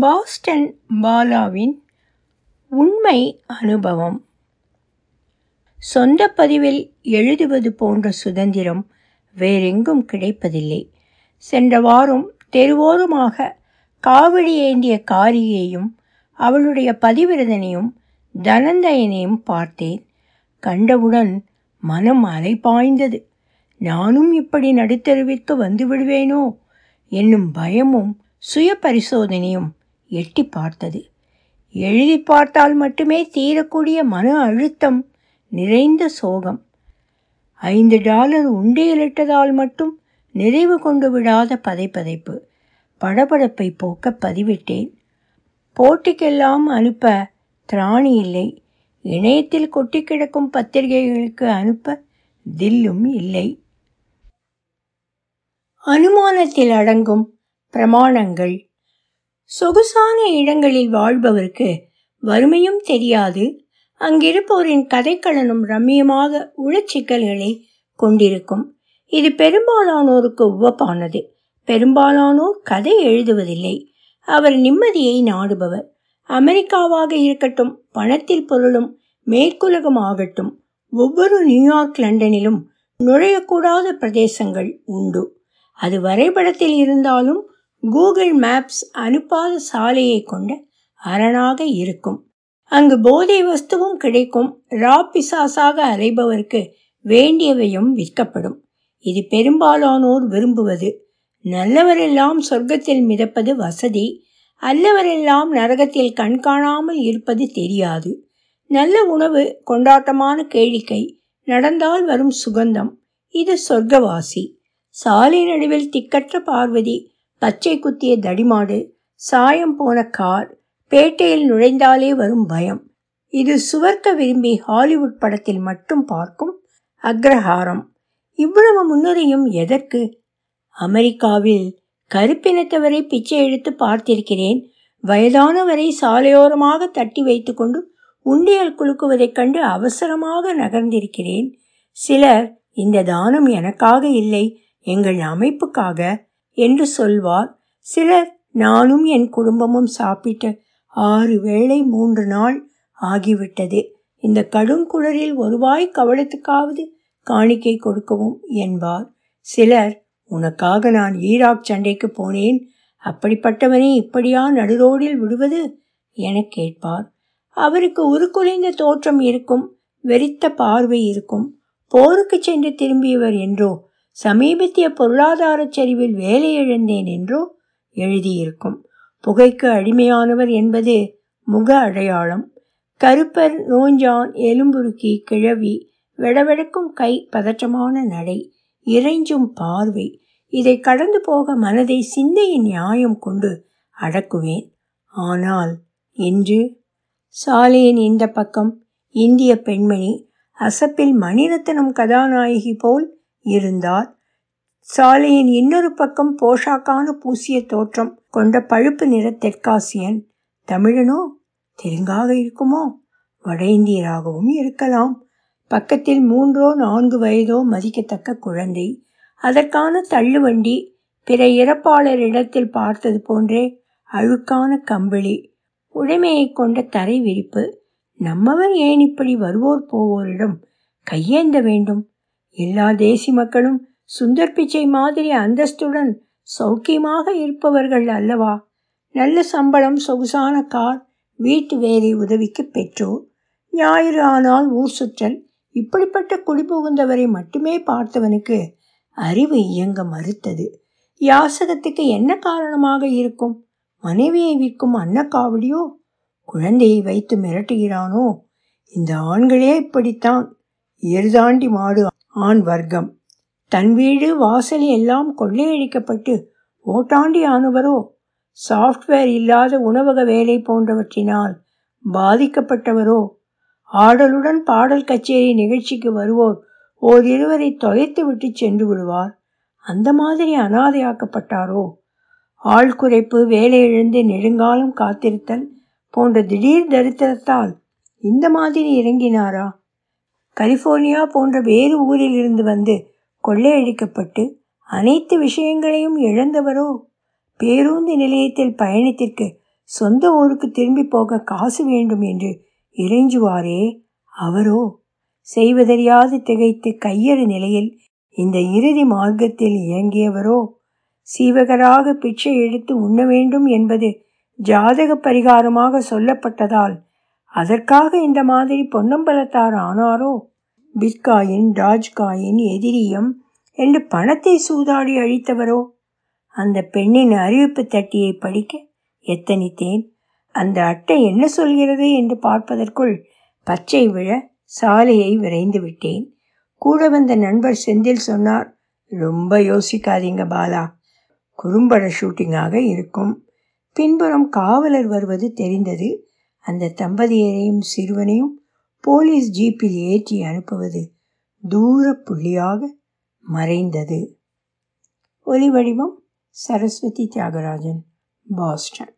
Boston பாலாவின் உண்மை அனுபவம். சொந்த பதிவில் எழுதுவது போன்ற சுதந்திரம் வேறெங்கும் கிடைப்பதில்லை. சென்ற வாரம் தெருவோரமாக காவடி ஏந்திய காரியையும் அவளுடைய பதிவிரதனையும் தனந்தயனையும் பார்த்தேன். கண்டவுடன் மனம் அலைபாய்ந்தது. நானும் இப்படி நடுத்தருவிற்கு வந்து விடுவேனோ? என்னும் பயமும் சுய பரிசோதனையும் எட்டி பார்த்தது. எழுதி பார்த்தால் மட்டுமே தீரக்கூடிய மன அழுத்தம் நிறைந்த சோகம். ஐந்து டாலர் உண்டியலிட்டதால் மட்டும் நிறைவு கொண்டு விடாத பதைப்பதைப்பு படபடப்பை போக்க பதிவிட்டேன். போட்டிக்கெல்லாம் அனுப்ப திராணி இல்லை. இணையத்தில் கொட்டி கிடக்கும் பத்திரிகைகளுக்கு அனுப்ப தில்லும் இல்லை. அனுமானத்தில் அடங்கும் பிரமாணங்கள் சொகுசான இடங்களில் வாழ்பவருக்கு வறுமையும் தெரியாது. அங்கிருப்போரின் கதைக்களனும் ரம்மியமாக உளச்சிக்கல்களை கொண்டிருக்கும். இது பெரும்பாலானோருக்கு உவப்பானது. பெரும்பாலானோர் கதை எழுதுவதில்லை. அவர் நிம்மதியை நாடுபவர். அமெரிக்காவாக இருக்கட்டும் பணத்தில் பொருளும் மேற்குலகம் ஆகட்டும் ஒவ்வொரு நியூயார்க் லண்டனிலும் நுழையக்கூடாத பிரதேசங்கள் உண்டு. அது வரைபடத்தில் இருந்தாலும் கூகுள் மேப்ஸ் அனுப்பாத சாலையை கொண்ட அரணாக இருக்கும். அங்கு போதை வஸ்துவும் கிடைக்கும். ரா பிசாசாக அலைபவருக்கு வேண்டியவையும் விற்கப்படும். இது பெரும்பாலானோர் விரும்புவது. நல்லவரெல்லாம் சொர்க்கத்தில் மிதப்பது வசதி. அல்லவரெல்லாம் நரகத்தில் கண்காணாமல் இருப்பது தெரியாது. நல்ல உணவு கொண்டாட்டமான கேளிக்கை நடந்தால் வரும் சுகந்தம். இது சொர்க்கவாசி. சாலை நடுவில் திக்கற்ற பார்வதி பச்சை குத்திய தடிமாடு சாயம் போன கார் பேட்டையில் நுழைந்தாலே வரும் பயம். இது சுவர்க்க விரும்பி ஹாலிவுட் படத்தில் மட்டும் பார்க்கும் அக்ரஹாரம். இவ்வளவு முன்னுரையும் எதற்கு? அமெரிக்காவில் கருப்பினத்தவரை பிச்சை எடுத்து பார்த்திருக்கிறேன். வயதானவரை சாலையோரமாக தட்டி வைத்துக்கொண்டு உண்டியல் குலுக்குவதைக் கண்டு அவசரமாக நகர்ந்திருக்கிறேன். சிலர் இந்த தானம் எனக்காக இல்லை எங்கள் அமைப்புக்காக என்று சொல்வார். சிலர் நானும் என் குடும்பமும் சாப்பிட்ட ஆறு வேளை மூன்று நாள் ஆகிவிட்டது. இந்த கடும் குளிரில் ஒருவாய் கவலத்துக்காவது காணிக்கை கொடுக்கவும் என்பார். சிலர் உனக்காக நான் ஈராக் சண்டைக்கு போனேன். அப்படிப்பட்டவனே இப்படியா நடுரோடில் விடுவது என கேட்பார். அவருக்கு உருக்குலைந்த தோற்றம் இருக்கும் வெறித்த பார்வை இருக்கும். போருக்கு சென்று திரும்பியவர் என்றோ சமீபத்திய பொருளாதார சரிவில் வேலை இழந்தேன் என்றோ எழுதியிருக்கும். புகைக்கு அடிமையானவர் என்பது முக அடையாளம். கருப்பர் நோஞ்சான் எலும்புருக்கி கிழவி வெடவெடக்கும் கை பதற்றமான நடை இறைஞ்சும் பார்வை. இதை கடந்து போக மனதை சிந்தையின் நியாயம் கொண்டு அடக்குவேன். ஆனால் இன்று சாலையின் இந்த பக்கம் இந்திய பெண்மணி அசப்பில் மணிரத்னம் கதாநாயகி போல் இருந்தார். சாலையின் இன்னொரு பக்கம் போஷாக்கான பூசிய தோற்றம் கொண்ட பழுப்பு நிற தெற்காசியன் தமிழனோ? தெலுங்காக இருக்குமோ? வட இந்தியராகவும் இருக்கலாம். பக்கத்தில் மூன்றோ நான்கு வயதோ மதிக்கத்தக்க குழந்தை. அதற்கான தள்ளுவண்டி பிற இறப்பாளரிடத்தில் பார்த்தது போன்றே அழுக்கான கம்பளி உடைமையை கொண்ட தரை விரிப்பு. நம்மவர் ஏன் இப்படி வருவோர் போவோரிடம் கையேந்த வேண்டும்? எல்லா தேசி மக்களும் சுந்தர் பிச்சை மாதிரி அந்தஸ்துடன் சௌக்கியமாக இருப்பவர்கள் அல்லவா? நல்ல சம்பளம் சொகுசான கார் வீட்டு வேலை உதவிக்கு பெற்றோர். ஞாயிறு ஆனால் ஊர் சுற்றல். இப்படிப்பட்ட குடிபுகுந்தவரை மட்டுமே பார்த்தவனுக்கு அறிவு இயங்க மறுத்தது. யாசகத்துக்கு என்ன காரணமாக இருக்கும்? மனைவியை விற்கும் அன்னக்காவடியோ? குழந்தையை வைத்து மிரட்டுகிறானோ? இந்த ஆண்களே இப்படித்தான். எருதாண்டி மாடு ஆண் வர்க்கம். தன் வீடு வாசல் எல்லாம் கொள்ளையடிக்கப்பட்டு ஓட்டாண்டி ஆனவரோ? சாஃப்ட்வேர் இல்லாத உணவக வேலை போன்றவற்றினால் பாதிக்கப்பட்டவரோ? ஆடலுடன் பாடல் கச்சேரி நிகழ்ச்சிக்கு வருவோர் ஓரிருவரை தொலைத்து விட்டு சென்று விடுவார். அந்த மாதிரி அனாதையாக்கப்பட்டாரோ? ஆள் குறைப்பு வேலை இழந்து நெடுங்காலம் காத்திருத்தல் போன்ற திடீர் தரித்திரத்தால் இந்த மாதிரி இறங்கினாரா? கலிஃபோர்னியா போன்ற வேறு ஊரில் இருந்து வந்து கொள்ளையடிக்கப்பட்டு அனைத்து விஷயங்களையும் இழந்தவரோ? பேருந்து நிலையத்தில் பயணத்திற்கு சொந்த ஊருக்கு திரும்பி போக காசு வேண்டும் என்று இறைஞ்சுவாரே அவரோ? செய்வதறியாது திகைத்து கையறு நிலையில் இந்த இறுதி மார்க்கத்தில் இயங்கியவரோ சீவகராக பிச்சை எடுத்து உண்ண வேண்டும் என்பது ஜாதக பரிகாரமாக சொல்லப்பட்டதால் அதற்காக இந்த மாதிரி பொன்னம்பலத்தார் ஆனாரோ? பிட்காயின் டாஜ்காயின் எதிரியும் என்று பணத்தை சூதாடி அழித்தவரோ? அந்த பெண்ணின் அறிவிப்பு தட்டியை படிக்க எத்தனித்தேன்? அந்த அட்டை என்ன சொல்கிறது என்று பார்ப்பதற்குள் பச்சை விழ சாலையை விரைந்து விட்டேன். கூட வந்த நண்பர் செந்தில் சொன்னார் ரொம்ப யோசிக்காதீங்க பாலா குறும்பட ஷூட்டிங்காக இருக்கும். பின்புறம் காவலர் வருவது தெரிந்தது. அந்த தம்பதியரையும் சிறுவனையும் போலீஸ் ஜீப்பில் ஏற்றி அனுப்புவது தூர புள்ளியாக மறைந்தது. ஒலி வடிவம் சரஸ்வதி தியாகராஜன் பாஸ்டன்.